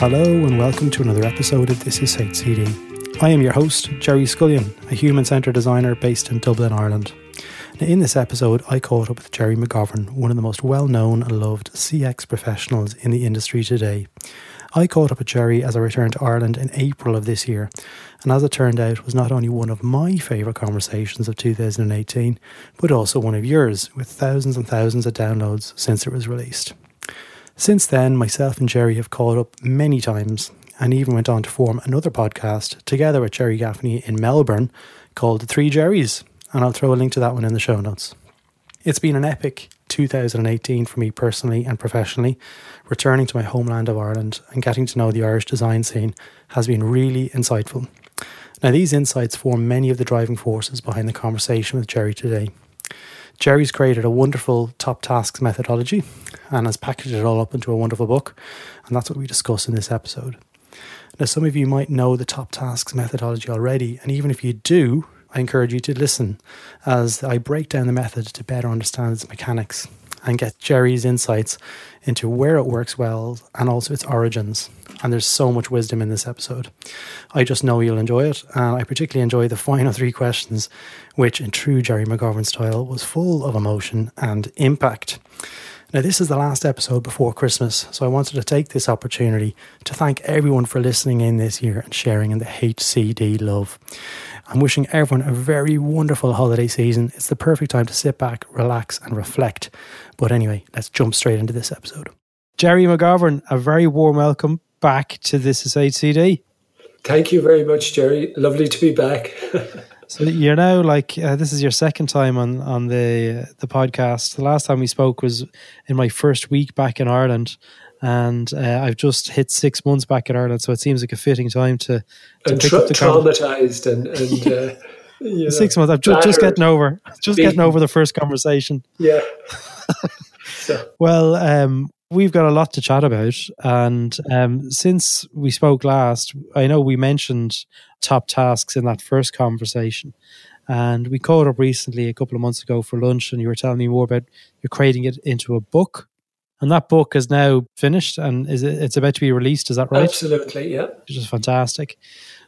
Hello, and welcome to another episode of This Is HCD. I am your host, Gerry Scullion, a human centre designer based in Dublin, Ireland. Now, in this episode, I caught up with Gerry McGovern, one of the most well known and loved CX professionals in the industry today. I caught up with Gerry as I returned to Ireland in April of this year, and as it turned out, was not only one of my favourite conversations of 2018, but also one of yours, with thousands and thousands of downloads since it was released. Since then, myself and Gerry have caught up many times and even went on to form another podcast together with Gerry Gaffney in Melbourne called The Three Gerrys, and I'll throw a link to that one in the show notes. It's been an epic 2018 for me personally and professionally. Returning to my homeland of Ireland and getting to know the Irish design scene has been really insightful. Now, these insights form many of the driving forces behind the conversation with Gerry today. Gerry's created a wonderful top tasks methodology and has packaged it all up into a wonderful book, and that's what we discuss in this episode. Now, some of you might know the top tasks methodology already, and even if you do, I encourage you to listen as I break down the method to better understand its mechanics and get Gerry's insights into where it works well and also its origins. And there's so much wisdom in this episode. I just know you'll enjoy it. And I particularly enjoy the final three questions, which, in true Gerry McGovern style, was full of emotion and impact. Now, this is the last episode before Christmas, so I wanted to take this opportunity to thank everyone for listening in this year and sharing in the HCD love. I'm wishing everyone a very wonderful holiday season. It's the perfect time to sit back, relax, and reflect. But anyway, let's jump straight into this episode. Gerry McGovern, a very warm welcome back to This Is HCD. Thank you very much, Gerry. Lovely to be back. So you're now like uh, this is your second time on on the the podcast. The last time we spoke was in my first week back in Ireland, and uh, I've just hit six months back in Ireland. So it seems like a fitting time to, to and tra- traumatized and, and uh, you know, six months. I'm just, just getting over just beaten. getting over the first conversation. Yeah. so. Well, um, we've got a lot to chat about. And um, since we spoke last, I know we mentioned top tasks in that first conversation. And we caught up recently a couple of months ago for lunch, and you were telling me more about you're creating it into a book. And that book is now finished and is it, it's about to be released. Is that right? Absolutely, yeah. Which is fantastic.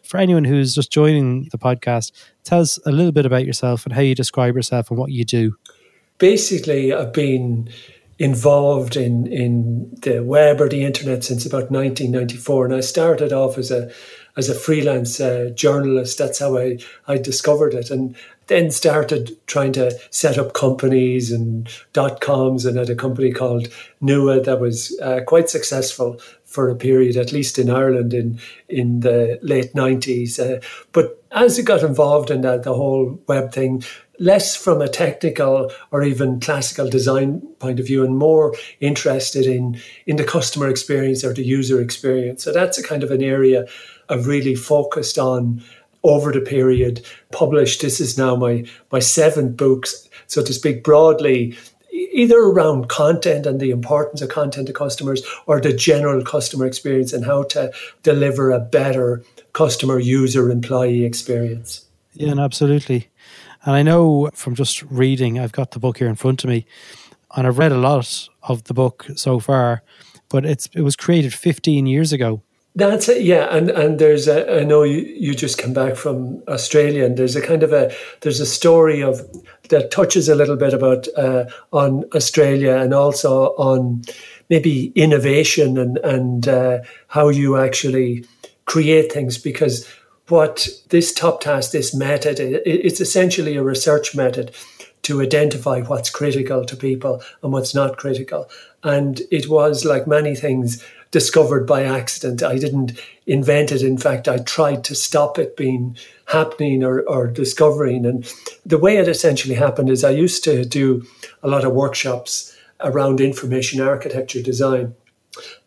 For anyone who's just joining the podcast, tell us a little bit about yourself and how you describe yourself and what you do. Basically, I've been involved in in the web or the internet since about 1994, and I started off as a as a freelance uh, journalist. That's how I I discovered it, and then started trying to set up companies and dot coms, and had a company called Nua that was uh, quite successful for a period, at least in Ireland in in the late 90s. Uh, but as it got involved in that, the whole web thing, less from a technical or even classical design point of view and more interested in in the customer experience or the user experience so that's a kind of an area i've really focused on over the period published this is now my my seventh books so to speak broadly either around content and the importance of content to customers or the general customer experience and how to deliver a better customer user employee experience yeah absolutely and I know from just reading, I've got the book here in front of me, and I've read a lot of the book so far, but it's it was created 15 years ago. That's it, yeah. And and there's a, I know you, you just come back from Australia, and there's a kind of a there's a story of that touches a little bit about uh, on Australia and also on maybe innovation and and uh, how you actually create things because what this top task, this method, it's essentially a research method to identify what's critical to people and what's not critical. And it was like many things discovered by accident. I didn't invent it. In fact, I tried to stop it being happening or, or discovering. And the way it essentially happened is I used to do a lot of workshops around information architecture design.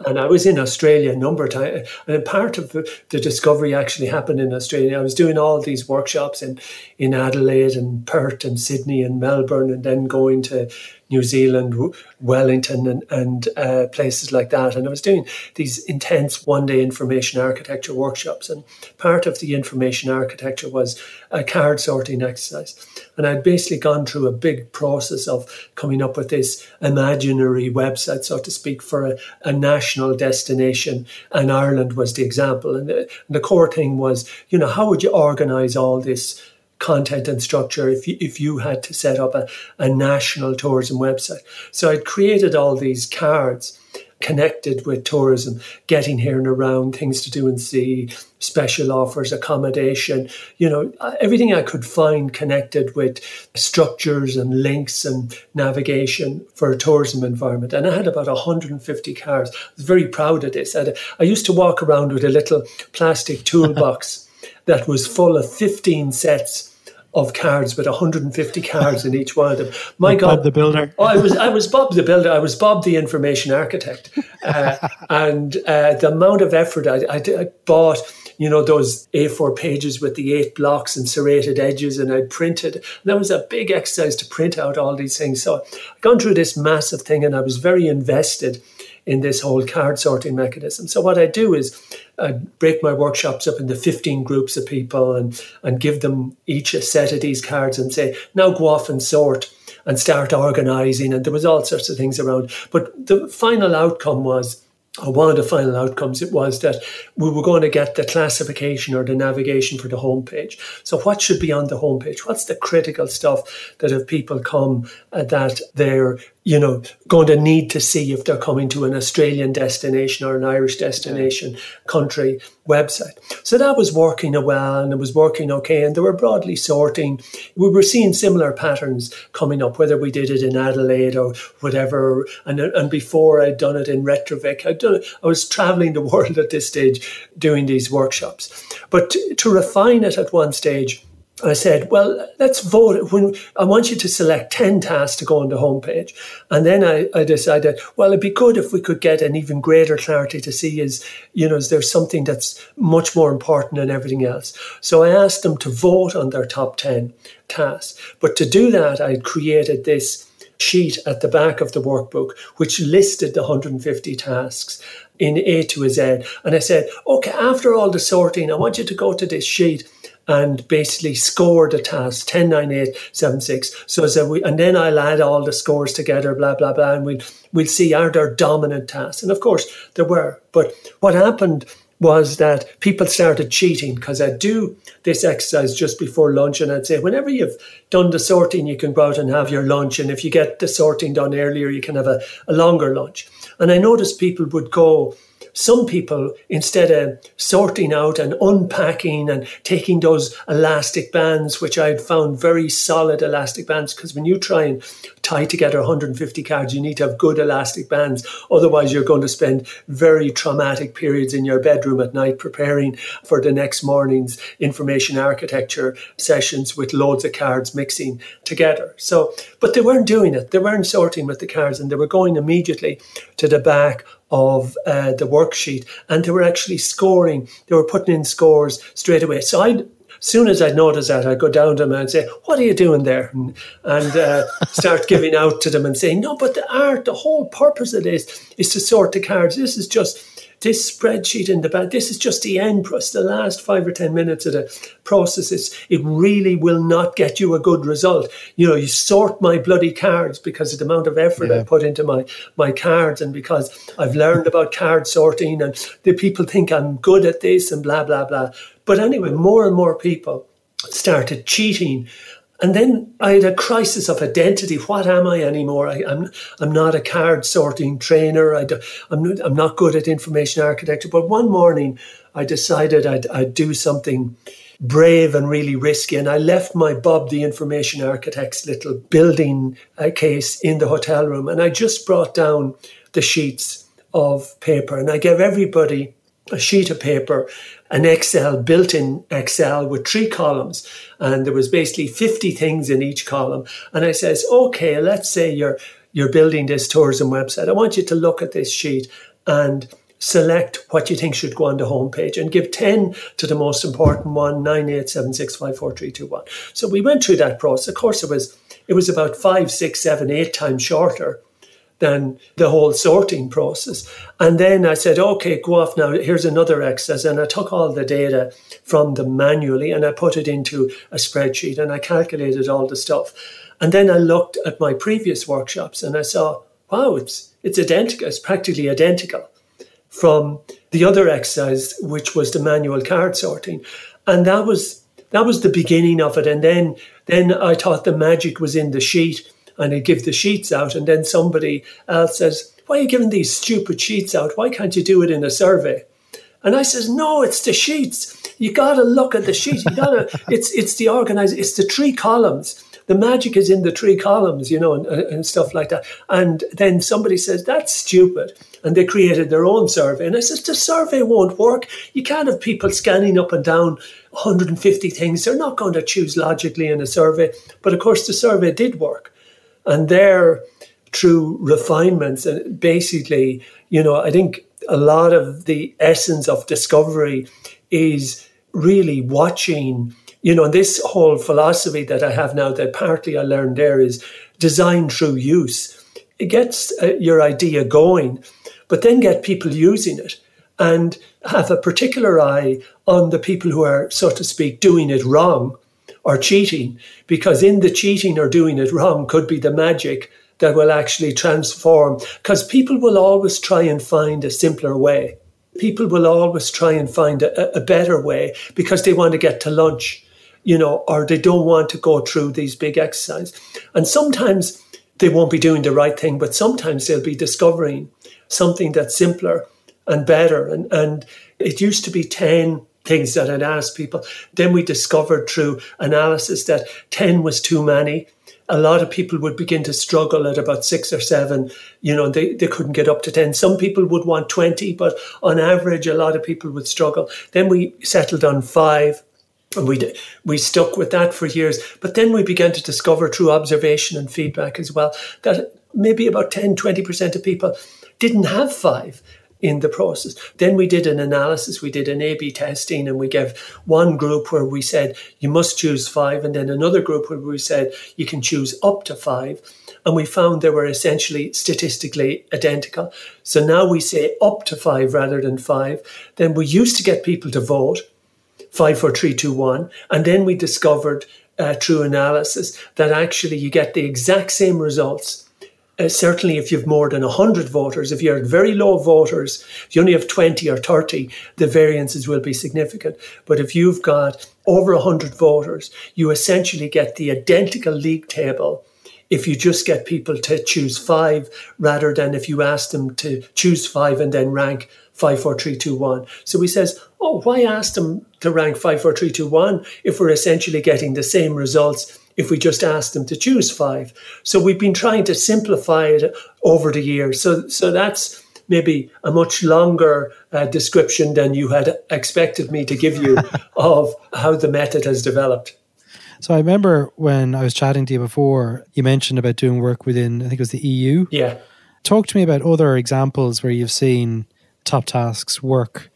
And I was in Australia a number of times. And part of the, discovery actually happened in Australia. I was doing all these workshops in, in Adelaide and Perth and Sydney and Melbourne, and then going to New Zealand, Wellington, and, and uh, places like that. And I was doing these intense one day information architecture workshops. And part of the information architecture was a card sorting exercise. And I'd basically gone through a big process of coming up with this imaginary website, so to speak, for a, a national destination. And Ireland was the example. And the, and the core thing was, you know, how would you organize all this? Content and structure if you, if you had to set up a, a national tourism website. So I'd created all these cards connected with tourism, getting here and around, things to do and see, special offers, accommodation, you know, uh, everything I could find connected with structures and links and navigation for a tourism environment. And I had about 150 cars. I was very proud of this. I, I used to walk around with a little plastic toolbox that was full of 15 sets of cards with 150 cards in each one of them. My like God, Bob the Builder. oh, I was I was Bob the Builder. I was Bob the Information Architect, uh, and uh, the amount of effort I, I, I, bought. You know those A4 pages with the eight blocks and serrated edges, and I printed. And that was a big exercise to print out all these things. So I've gone through this massive thing, and I was very invested in this whole card sorting mechanism. So what I do is I break my workshops up into 15 groups of people and, and give them each a set of these cards and say, now go off and sort and start organizing. And there was all sorts of things around. But the final outcome was or one of the final outcomes it was that we were going to get the classification or the navigation for the homepage. So what should be on the homepage? What's the critical stuff that if people come uh, that they're you know, going to need to see if they're coming to an Australian destination or an Irish destination yeah. country website. So that was working well and it was working okay. And they were broadly sorting. We were seeing similar patterns coming up, whether we did it in Adelaide or whatever. And, and before I'd done it in Reykjavik, I'd done it, I was traveling the world at this stage doing these workshops. But to, to refine it at one stage, I said, well, let's vote. When I want you to select 10 tasks to go on the homepage. And then I, I decided, well, it'd be good if we could get an even greater clarity to see is, you know, is there something that's much more important than everything else? So I asked them to vote on their top 10 tasks. But to do that, I created this sheet at the back of the workbook, which listed the 150 tasks in A to Z. And I said, okay, after all the sorting, I want you to go to this sheet and basically score the task 10, 9, 8, 7, 6. So as we, and then I'll add all the scores together, blah, blah, blah, and we'll, we'll see are there dominant tasks. And of course, there were. But what happened was that people started cheating because I'd do this exercise just before lunch and I'd say, whenever you've done the sorting, you can go out and have your lunch. And if you get the sorting done earlier, you can have a, a longer lunch. And I noticed people would go some people, instead of sorting out and unpacking and taking those elastic bands, which I'd found very solid elastic bands, because when you try and tie together 150 cards, you need to have good elastic bands. Otherwise, you're going to spend very traumatic periods in your bedroom at night preparing for the next morning's information architecture sessions with loads of cards mixing together. So, but they weren't doing it. They weren't sorting with the cards and they were going immediately to the back of uh, the worksheet and they were actually scoring they were putting in scores straight away so i as soon as I'd notice that, I'd go down to them and say, What are you doing there? And, and uh, start giving out to them and saying, No, but the art, the whole purpose of this is to sort the cards. This is just this spreadsheet in the back, this is just the end process, the last five or 10 minutes of the process. It's, it really will not get you a good result. You know, you sort my bloody cards because of the amount of effort yeah. I put into my, my cards and because I've learned about card sorting and the people think I'm good at this and blah, blah, blah. But anyway, more and more people started cheating and then I had a crisis of identity. What am I anymore? I, am I'm, I'm not a card sorting trainer. I do, I'm, not, I'm not good at information architecture. But one morning, I decided I'd, I'd do something brave and really risky. And I left my Bob the Information Architect's little building uh, case in the hotel room. And I just brought down the sheets of paper and I gave everybody a sheet of paper, an Excel, built in Excel with three columns. And there was basically 50 things in each column. And I says, okay, let's say you're, you're building this tourism website. I want you to look at this sheet and select what you think should go on the homepage and give 10 to the most important one, 9876543321. So we went through that process. Of course, it was it was about five, six, seven, eight times shorter than the whole sorting process. And then I said, okay, go off now. Here's another exercise. And I took all the data from them manually and I put it into a spreadsheet and I calculated all the stuff. And then I looked at my previous workshops and I saw, wow, it's it's identical. It's practically identical from the other exercise, which was the manual card sorting. And that was that was the beginning of it. And then then I thought the magic was in the sheet and I give the sheets out. And then somebody else says, Why are you giving these stupid sheets out? Why can't you do it in a survey? And I says, No, it's the sheets. You gotta look at the sheets. You gotta it's it's the organized it's the three columns. The magic is in the three columns, you know, and, and stuff like that. And then somebody says, That's stupid. And they created their own survey. And I says, The survey won't work. You can't have people scanning up and down 150 things. They're not going to choose logically in a survey. But of course, the survey did work. And there, through refinements, and basically, you know, I think a lot of the essence of discovery is really watching, you know, this whole philosophy that I have now that partly I learned there is design through use. It gets uh, your idea going, but then get people using it and have a particular eye on the people who are, so to speak, doing it wrong or cheating, because in the cheating or doing it wrong could be the magic that will actually transform. Because people will always try and find a simpler way. People will always try and find a, a better way because they want to get to lunch, you know, or they don't want to go through these big exercises. And sometimes they won't be doing the right thing, but sometimes they'll be discovering something that's simpler and better. And, and it used to be 10 things that I'd asked people. Then we discovered through analysis that 10 was too many. A lot of people would begin to struggle at about six or seven. You know, they, they couldn't get up to 10. Some people would want 20, but on average, a lot of people would struggle. Then we settled on five. And we we stuck with that for years. But then we began to discover through observation and feedback as well that maybe about 10, 20% of people didn't have five in the process. Then we did an analysis, we did an A B testing, and we gave one group where we said you must choose five, and then another group where we said you can choose up to five. And we found they were essentially statistically identical. So now we say up to five rather than five. Then we used to get people to vote five, four, three, two, one. And then we discovered uh, through analysis that actually you get the exact same results uh, certainly if you've more than 100 voters, if you're very low voters, if you only have 20 or 30, the variances will be significant. But if you've got over 100 voters, you essentially get the identical league table if you just get people to choose five rather than if you ask them to choose five and then rank five, four, three, two, one. So he says, Oh, why ask them to rank five, four, three, two, one if we're essentially getting the same results if we just ask them to choose five. So we've been trying to simplify it over the years. So, so that's maybe a much longer uh, description than you had expected me to give you of how the method has developed. So I remember when I was chatting to you before, you mentioned about doing work within, I think it was the EU. Yeah. Talk to me about other examples where you've seen top tasks work.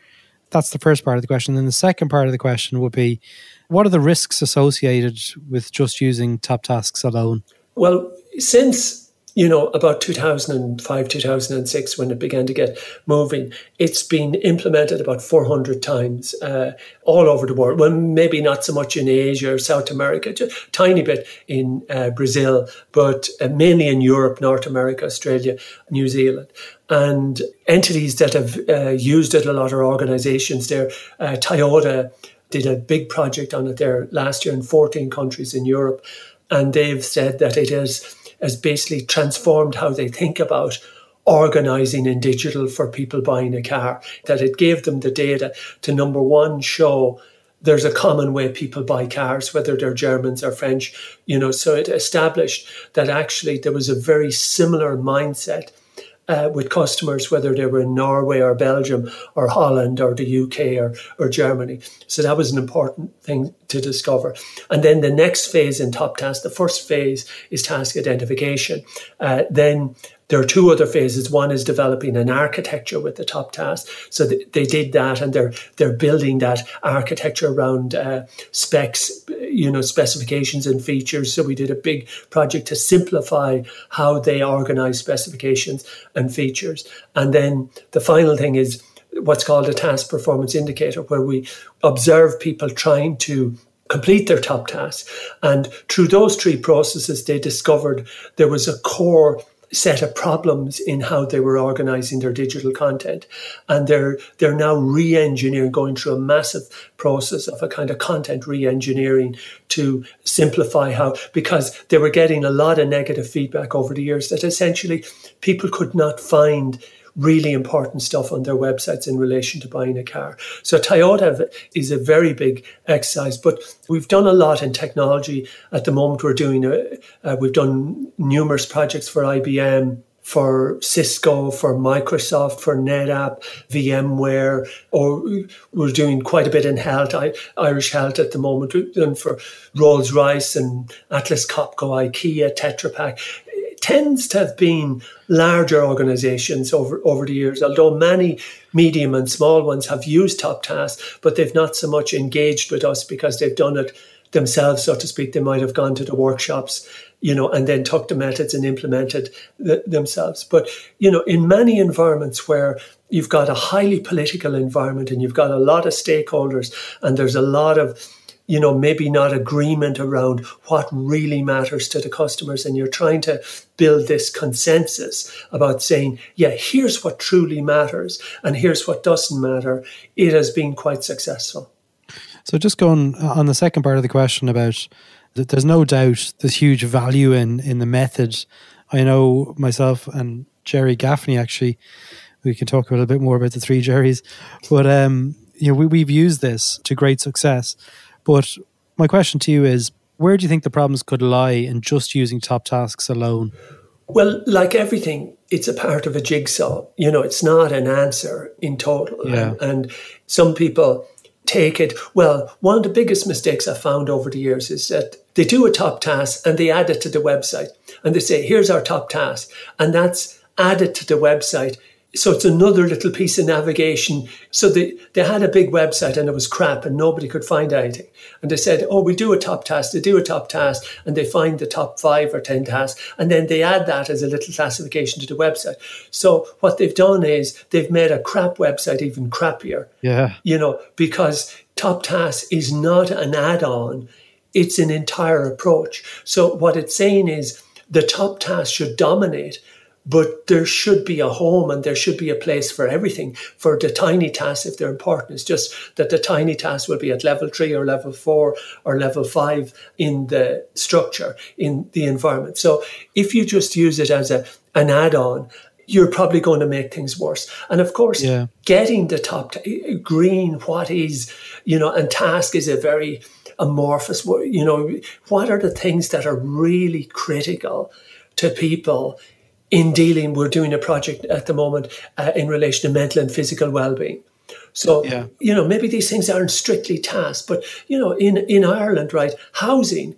That's the first part of the question. Then the second part of the question would be what are the risks associated with just using top tasks alone? Well, since you know, about 2005, 2006, when it began to get moving, it's been implemented about 400 times uh, all over the world. Well, maybe not so much in Asia or South America, just a tiny bit in uh, Brazil, but uh, mainly in Europe, North America, Australia, New Zealand. And entities that have uh, used it, a lot of organizations there, uh, Toyota did a big project on it there last year in 14 countries in Europe. And they've said that it has, has basically transformed how they think about organizing in digital for people buying a car, that it gave them the data to number one, show there's a common way people buy cars, whether they're Germans or French, you know. So it established that actually there was a very similar mindset uh, with customers, whether they were in Norway or Belgium or Holland or the UK or, or Germany. So that was an important thing to discover. And then the next phase in Top Task, the first phase is task identification. Uh, then there are two other phases. One is developing an architecture with the top task. So th- they did that, and they're they're building that architecture around uh, specs, you know, specifications and features. So we did a big project to simplify how they organize specifications and features. And then the final thing is what's called a task performance indicator, where we observe people trying to complete their top task. And through those three processes, they discovered there was a core set of problems in how they were organizing their digital content. And they're they're now re-engineering going through a massive process of a kind of content re-engineering to simplify how because they were getting a lot of negative feedback over the years that essentially people could not find really important stuff on their websites in relation to buying a car. So Toyota is a very big exercise, but we've done a lot in technology. At the moment, we're doing a, uh, we've done numerous projects for IBM, for Cisco, for Microsoft, for NetApp, VMware, or we're doing quite a bit in health, I, Irish Health at the moment, doing for Rolls Royce and Atlas Copco, IKEA, Tetra Pak tends to have been larger organizations over, over the years, although many medium and small ones have used Top Task, but they've not so much engaged with us because they've done it themselves, so to speak. They might have gone to the workshops, you know, and then took the methods and implemented the, themselves. But, you know, in many environments where you've got a highly political environment and you've got a lot of stakeholders and there's a lot of you know, maybe not agreement around what really matters to the customers. And you're trying to build this consensus about saying, yeah, here's what truly matters and here's what doesn't matter. It has been quite successful. So, just going on the second part of the question about that, there's no doubt there's huge value in in the method. I know myself and Gerry Gaffney actually. We can talk a little bit more about the three Gerrys, but um, you know we, we've used this to great success. But my question to you is where do you think the problems could lie in just using top tasks alone? Well, like everything, it's a part of a jigsaw. You know, it's not an answer in total. Yeah. And, and some people take it. Well, one of the biggest mistakes I've found over the years is that they do a top task and they add it to the website and they say, here's our top task. And that's added to the website so it's another little piece of navigation. So they, they had a big website and it was crap and nobody could find anything. And they said, oh, we do a top task. They do a top task and they find the top five or 10 tasks. And then they add that as a little classification to the website. So what they've done is they've made a crap website even crappier. Yeah. You know, because top task is not an add on, it's an entire approach. So what it's saying is the top task should dominate but there should be a home and there should be a place for everything. For the tiny tasks, if they're important, it's just that the tiny tasks will be at level three or level four or level five in the structure, in the environment. So if you just use it as a an add-on, you're probably going to make things worse. And of course, yeah. getting the top, t- agreeing what is, you know, and task is a very amorphous, you know, what are the things that are really critical to people in dealing, we're doing a project at the moment uh, in relation to mental and physical well-being. So, yeah. you know, maybe these things aren't strictly tasks, but, you know, in, in Ireland, right, housing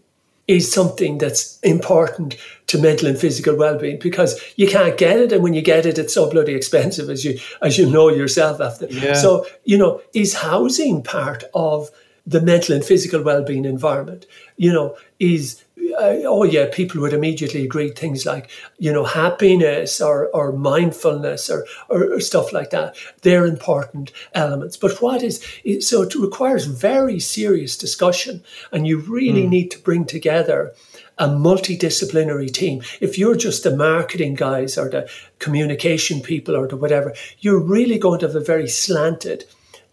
is something that's important to mental and physical well-being because you can't get it and when you get it it's so bloody expensive as you as you know yourself after yeah. so you know is housing part of the mental and physical well-being environment you know is uh, oh yeah, people would immediately agree things like you know happiness or or mindfulness or, or, or stuff like that. They're important elements. But what is so it requires very serious discussion, and you really mm. need to bring together a multidisciplinary team. If you're just the marketing guys or the communication people or the whatever, you're really going to have a very slanted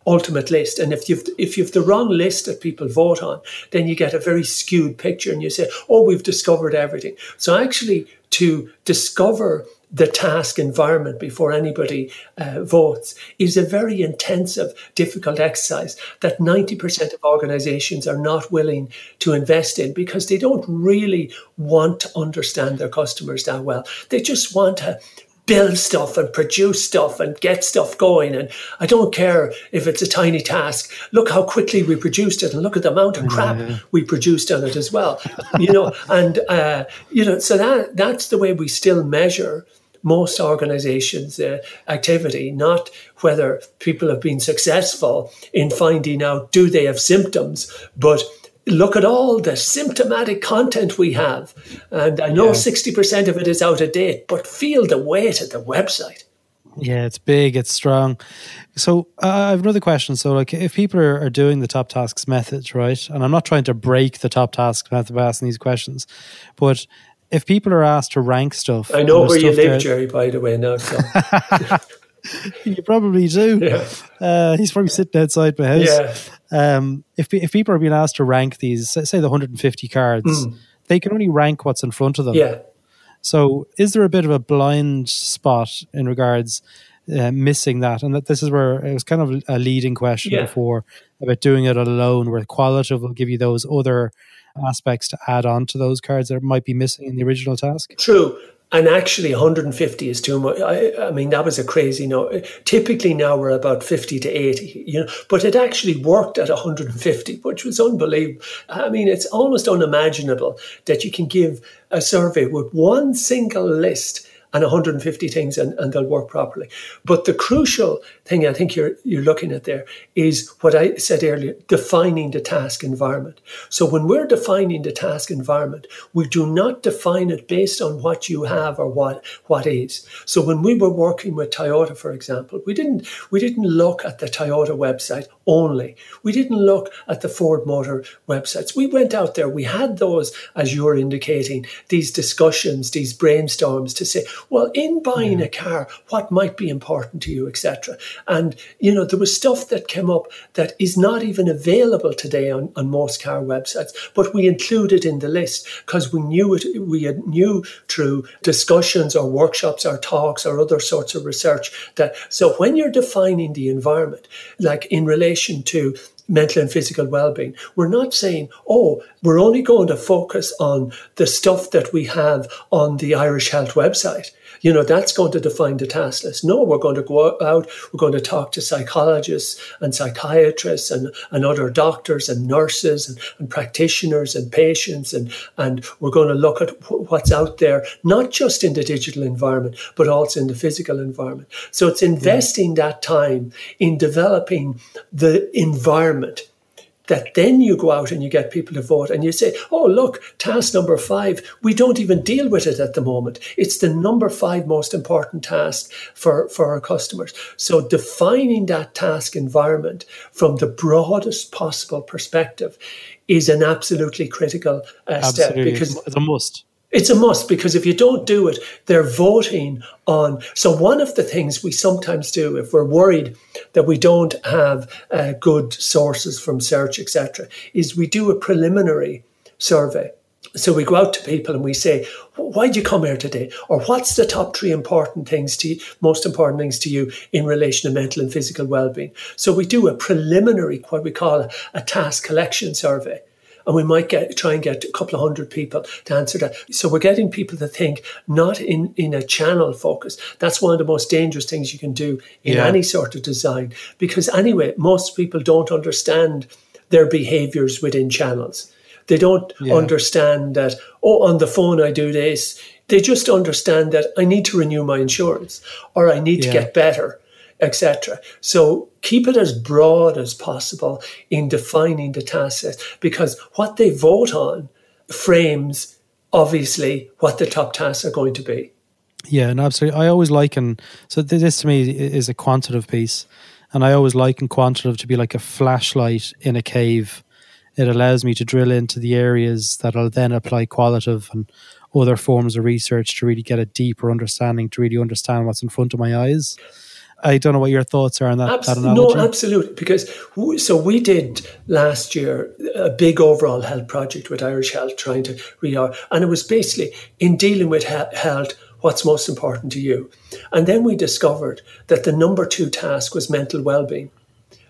ultimate list. And if you've if you've the wrong list that people vote on, then you get a very skewed picture, and you say, "Oh, we've discovered everything." So actually, to discover the task environment before anybody uh, votes is a very intensive, difficult exercise that 90% of organizations are not willing to invest in because they don't really want to understand their customers that well. They just want to build stuff and produce stuff and get stuff going. And I don't care if it's a tiny task. Look how quickly we produced it and look at the amount of crap yeah. we produced on it as well. You know, and, uh, you know, so that that's the way we still measure most organizations' uh, activity, not whether people have been successful in finding out do they have symptoms, but look at all the symptomatic content we have. And I know yeah. 60% of it is out of date, but feel the weight of the website. Yeah, it's big, it's strong. So uh, I have another question. So, like, if people are, are doing the top tasks methods, right? And I'm not trying to break the top tasks method by asking these questions, but if people are asked to rank stuff, I know where you live, Gerry. By the way, now. So. you probably do. Yeah. Uh, he's probably sitting outside my house. Yeah. Um, if if people are being asked to rank these, say the 150 cards, mm. they can only rank what's in front of them. Yeah. So, is there a bit of a blind spot in regards uh, missing that? And that this is where it was kind of a leading question yeah. before about doing it alone, where qualitative will give you those other aspects to add on to those cards that might be missing in the original task. True. And actually, 150 is too much. I, I, mean, that was a crazy note. Typically, now we're about 50 to 80, you know, but it actually worked at 150, which was unbelievable. I mean, it's almost unimaginable that you can give a survey with one single list and 150 things and, and they'll work properly. But the crucial thing I think you're you're looking at there is what I said earlier, defining the task environment. So when we're defining the task environment, we do not define it based on what you have or what what is. So when we were working with Toyota, for example, we didn't we didn't look at the Toyota website only. We didn't look at the Ford Motor websites. We went out there, we had those, as you're indicating, these discussions, these brainstorms to say, well, in buying mm-hmm. a car, what might be important to you, etc. And, you know, there was stuff that came up that is not even available today on, on most car websites, but we included in the list because we knew it, we knew through discussions or workshops or talks or other sorts of research that, so when you're defining the environment, like in relation to mental and physical well-being. We're not saying, oh, we're only going to focus on the stuff that we have on the Irish Health website you know, that's going to define the task list. No, we're going to go out, we're going to talk to psychologists and psychiatrists and, and other doctors and nurses and, and practitioners and patients. And, and we're going to look at what's out there, not just in the digital environment, but also in the physical environment. So it's mm-hmm. investing yeah. that time in developing the environment that then you go out and you get people to vote and you say, oh, look, task number five, we don't even deal with it at the moment. It's the number five most important task for, for our customers. So defining that task environment from the broadest possible perspective is an absolutely critical uh, absolutely. step because it's a must. It's a must because if you don't do it, they're voting on. So, one of the things we sometimes do if we're worried that we don't have uh, good sources from search, etc., is we do a preliminary survey. So, we go out to people and we say, Why'd you come here today? Or what's the top three important things to you, most important things to you in relation to mental and physical well being? So, we do a preliminary, what we call a, a task collection survey and we might get try and get a couple of hundred people to answer that. So we're getting people to think not in in a channel focus. That's one of the most dangerous things you can do in yeah. any sort of design because anyway, most people don't understand their behaviors within channels. They don't yeah. understand that, oh, on the phone I do this. They just understand that I need to renew my insurance or I need yeah. to get better etc. So keep it as broad as possible in defining the task set because what they vote on frames obviously what the top tasks are going to be. Yeah, and absolutely. I always liken so this to me is a quantitative piece, and I always liken quantitative to be like a flashlight in a cave. It allows me to drill into the areas that I'll then apply qualitative and other forms of research to really get a deeper understanding, to really understand what's in front of my eyes. I don't know what your thoughts are on that, that analogy. No, absolutely. Because we, so we did last year a big overall health project with Irish Health, trying to read, and it was basically in dealing with health. What's most important to you? And then we discovered that the number two task was mental well-being.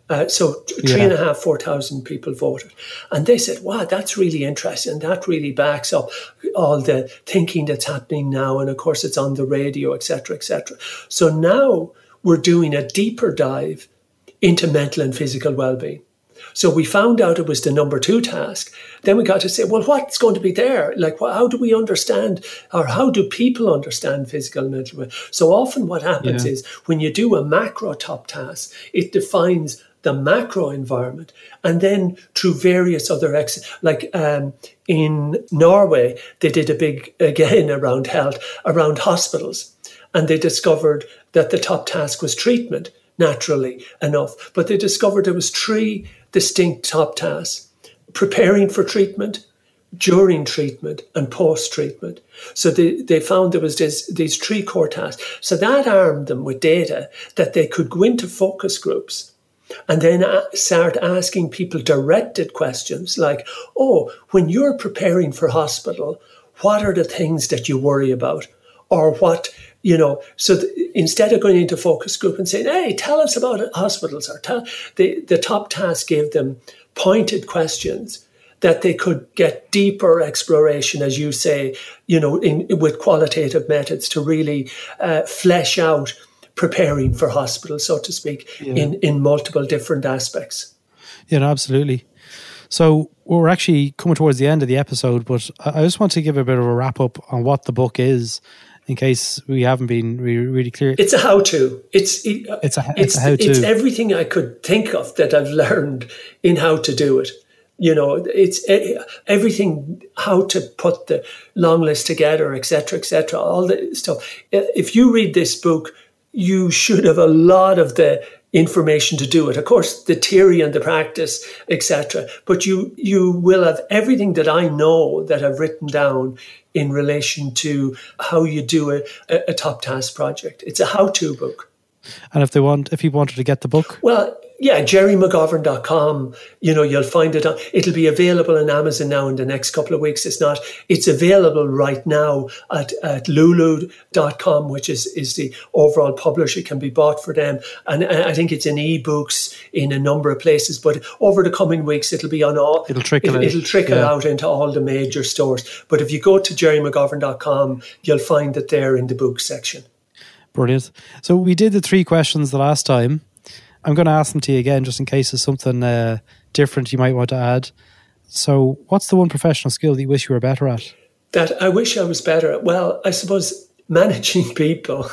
Uh, so three yeah. and a half, four thousand people voted, and they said, "Wow, that's really interesting. That really backs up all the thinking that's happening now, and of course, it's on the radio, etc., etc." So now we're doing a deeper dive into mental and physical well-being. So we found out it was the number two task. Then we got to say, well, what's going to be there? Like, well, how do we understand, or how do people understand physical and mental well? So often, what happens yeah. is when you do a macro top task, it defines the macro environment, and then through various other ex, like um, in Norway, they did a big again around health, around hospitals, and they discovered that the top task was treatment naturally enough. But they discovered there was three distinct top tasks preparing for treatment, during treatment, and post treatment. So they, they found there was this, these three core tasks. So that armed them with data that they could go into focus groups and then start asking people directed questions like, oh, when you're preparing for hospital, what are the things that you worry about? Or what you know, so th- instead of going into focus group and saying, "Hey, tell us about hospitals," or tell the the top task gave them pointed questions that they could get deeper exploration, as you say, you know, in, with qualitative methods to really uh, flesh out preparing for hospital, so to speak, yeah. in in multiple different aspects. Yeah, no, absolutely. So we're actually coming towards the end of the episode, but I just want to give a bit of a wrap up on what the book is in case we haven't been really, really clear. It's a how-to. It's it, it's a it's, it's a how-to. It's everything I could think of that I've learned in how to do it. You know, it's eh, everything how to put the long list together, etc., etc. All the stuff. Eh, if you read this book, you should have a lot of the information to do it. Of course, the theory and the practice, etc. But you you will have everything that I know that I've written down in relation to how you do a, a top task project. It's a how-to book. And if they want, if you wanted to get the book, well, yeah, gerrymcgovern.com, you know, you'll find it. On, it'll be available on Amazon now in the next couple of weeks. It's not, it's available right now at, at lulu.com, which is, is the overall publisher. It can be bought for them. And I think it's in ebooks in a number of places, but over the coming weeks, it'll be on all, it'll trickle, it, will trickle yeah. out into all the major stores. But if you go to gerrymcgovern.com, you'll find it there in the book section. Brilliant. So we did the three questions the last time. I'm going to ask them to you again just in case there's something uh, different you might want to add. So, what's the one professional skill that you wish you were better at? That I wish I was better at. Well, I suppose managing people.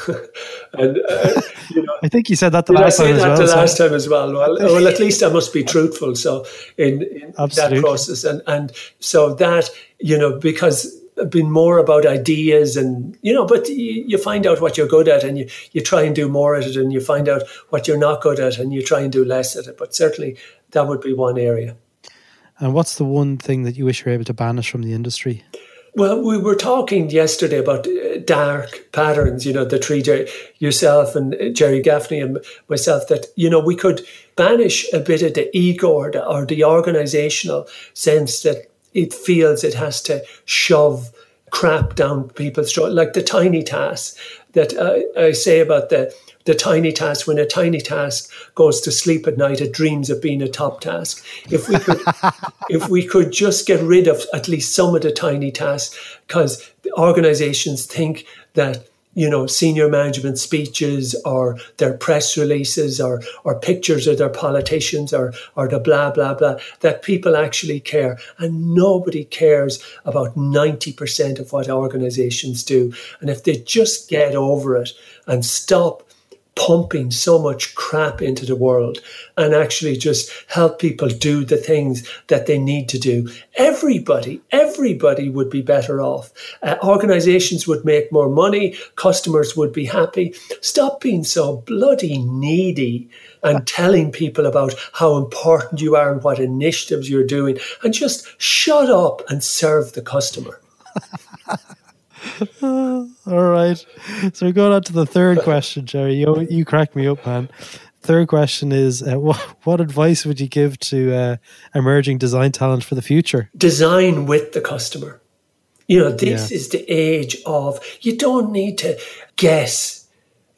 and uh, you know, I think you said that the last time as well. The last time as well. Well, well, at least I must be truthful. So in, in that process, and and so that you know because been more about ideas and you know but you, you, find out what you're good at and you, you try and do more at it and you find out what you're not good at and you try and do less at it. But certainly that would be one area. And what's the one thing that you wish you were able to banish from the industry? Well, we were talking yesterday about uh, dark patterns, you know, the three, yourself and Gerry Gaffney and myself, that, you know, we could banish a bit of the ego or the, or the organizational sense that it feels it has to shove crap down people's throat, like the tiny task that uh, I say about the the tiny task. When a tiny task goes to sleep at night, it dreams of being a top task. If we could, if we could just get rid of at least some of the tiny tasks, because organizations think that you know, senior management speeches or their press releases or, or pictures of their politicians or, or the blah, blah, blah, that people actually care. And nobody cares about 90% of what organizations do. And if they just get over it and stop pumping so much crap into the world and actually just help people do the things that they need to do. Everybody, everybody would be better off. Uh, organizations would make more money, customers would be happy. Stop being so bloody needy and telling people about how important you are and what initiatives you're doing and just shut up and serve the customer. All right. So we're going on to the third question, Gerry. You, you crack me up, man. Third question is uh, what, what advice would you give to uh, emerging design talent for the future? Design with the customer. You know, this yeah. is the age of you don't need to guess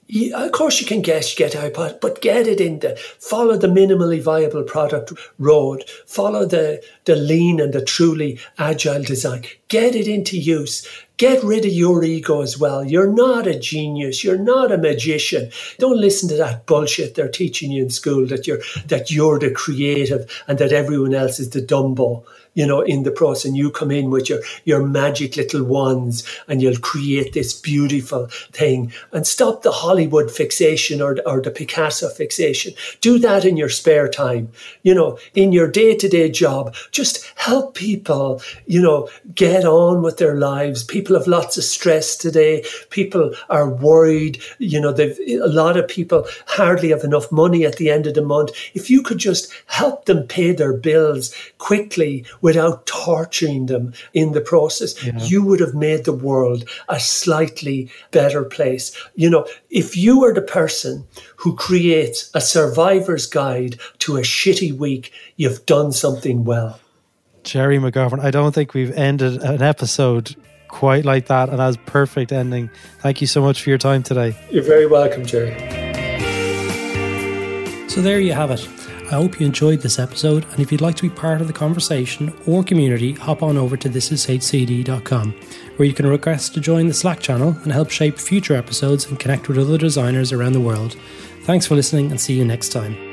you, of course, you can guess, get iPod, but get it in the follow the minimally viable product road, follow the the lean and the truly agile design. Get it into use get rid of your ego as well. You're not a genius. You're not a magician. Don't listen to that bullshit they're teaching you in school that you're that you're the creative and that everyone else is the Dumbo you know, in the process. And you come in with your, your magic little wands and you'll create this beautiful thing and stop the Hollywood fixation or, or the Picasso fixation. Do that in your spare time, you know, in your day to day job. Just help people, you know, get on with their lives. People have lots of stress today. People are worried. You know, they've, a lot of people hardly have enough money at the end of the month. If you could just help them pay their bills quickly without torturing them in the process, yeah. you would have made the world a slightly better place. You know, if you are the person who creates a survivor's guide to a shitty week, you've done something well. Gerry McGovern, I don't think we've ended an episode quite like that, and that's perfect ending. Thank you so much for your time today. You're very welcome, Gerry. So there you have it. I hope you enjoyed this episode, and if you'd like to be part of the conversation or community, hop on over to thisishcd.com, where you can request to join the Slack channel and help shape future episodes and connect with other designers around the world. Thanks for listening, and see you next time.